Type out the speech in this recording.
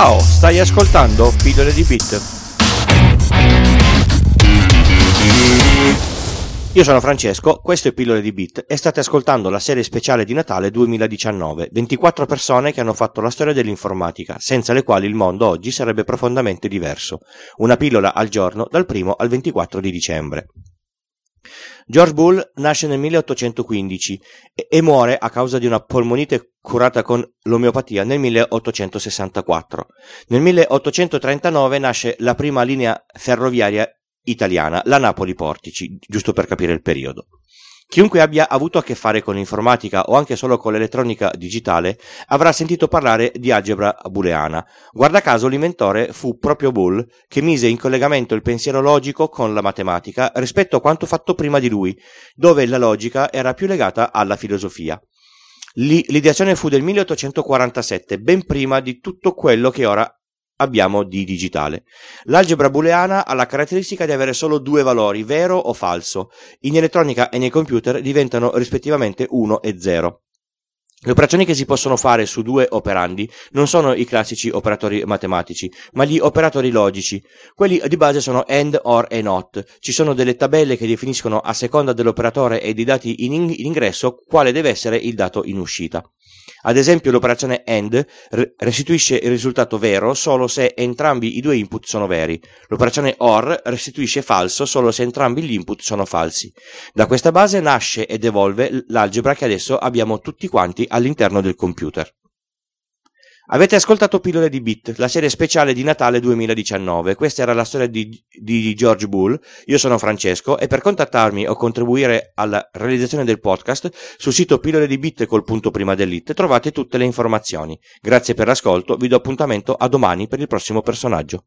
Ciao, stai ascoltando Pillole di Bit. Io sono Francesco, questo è Pillole di Bit e state ascoltando la serie speciale di Natale 2019, 24 persone che hanno fatto la storia dell'informatica, senza le quali il mondo oggi sarebbe profondamente diverso. Una pillola al giorno dal 1 al 24 di dicembre. George Bull nasce nel 1815 e, muore a causa di una polmonite curata con l'omeopatia nel 1864. Nel 1839 nasce la prima linea ferroviaria italiana, la Napoli-Portici, giusto per capire il periodo. Chiunque abbia avuto a che fare con l'informatica o anche solo con l'elettronica digitale avrà sentito parlare di algebra booleana. Guarda caso l'inventore fu proprio Bull che mise in collegamento il pensiero logico con la matematica rispetto a quanto fatto prima di lui, dove la logica era più legata alla filosofia. L'ideazione fu del 1847, ben prima di tutto quello che ora abbiamo di digitale. L'algebra booleana ha la caratteristica di avere solo due valori, vero o falso. In elettronica e nei computer diventano rispettivamente 1 e 0. Le operazioni che si possono fare su due operandi non sono i classici operatori matematici, ma gli operatori logici. Quelli di base sono AND, OR e NOT. Ci sono delle tabelle che definiscono a seconda dell'operatore e dei dati in, ingresso quale deve essere il dato in uscita. Ad esempio l'operazione AND restituisce il risultato vero solo se entrambi i due input sono veri. L'operazione OR restituisce falso solo se entrambi gli input sono falsi. Da questa base nasce ed evolve l'algebra che adesso abbiamo tutti quanti all'interno del computer. Avete ascoltato Pillole di Bit, la serie speciale di Natale 2019. Questa era la storia di, di, George Bull. Io sono Francesco e per contattarmi o contribuire alla realizzazione del podcast sul sito pillole di bit col punto prima dell'it trovate tutte le informazioni. Grazie per l'ascolto, vi do appuntamento a domani per il prossimo personaggio.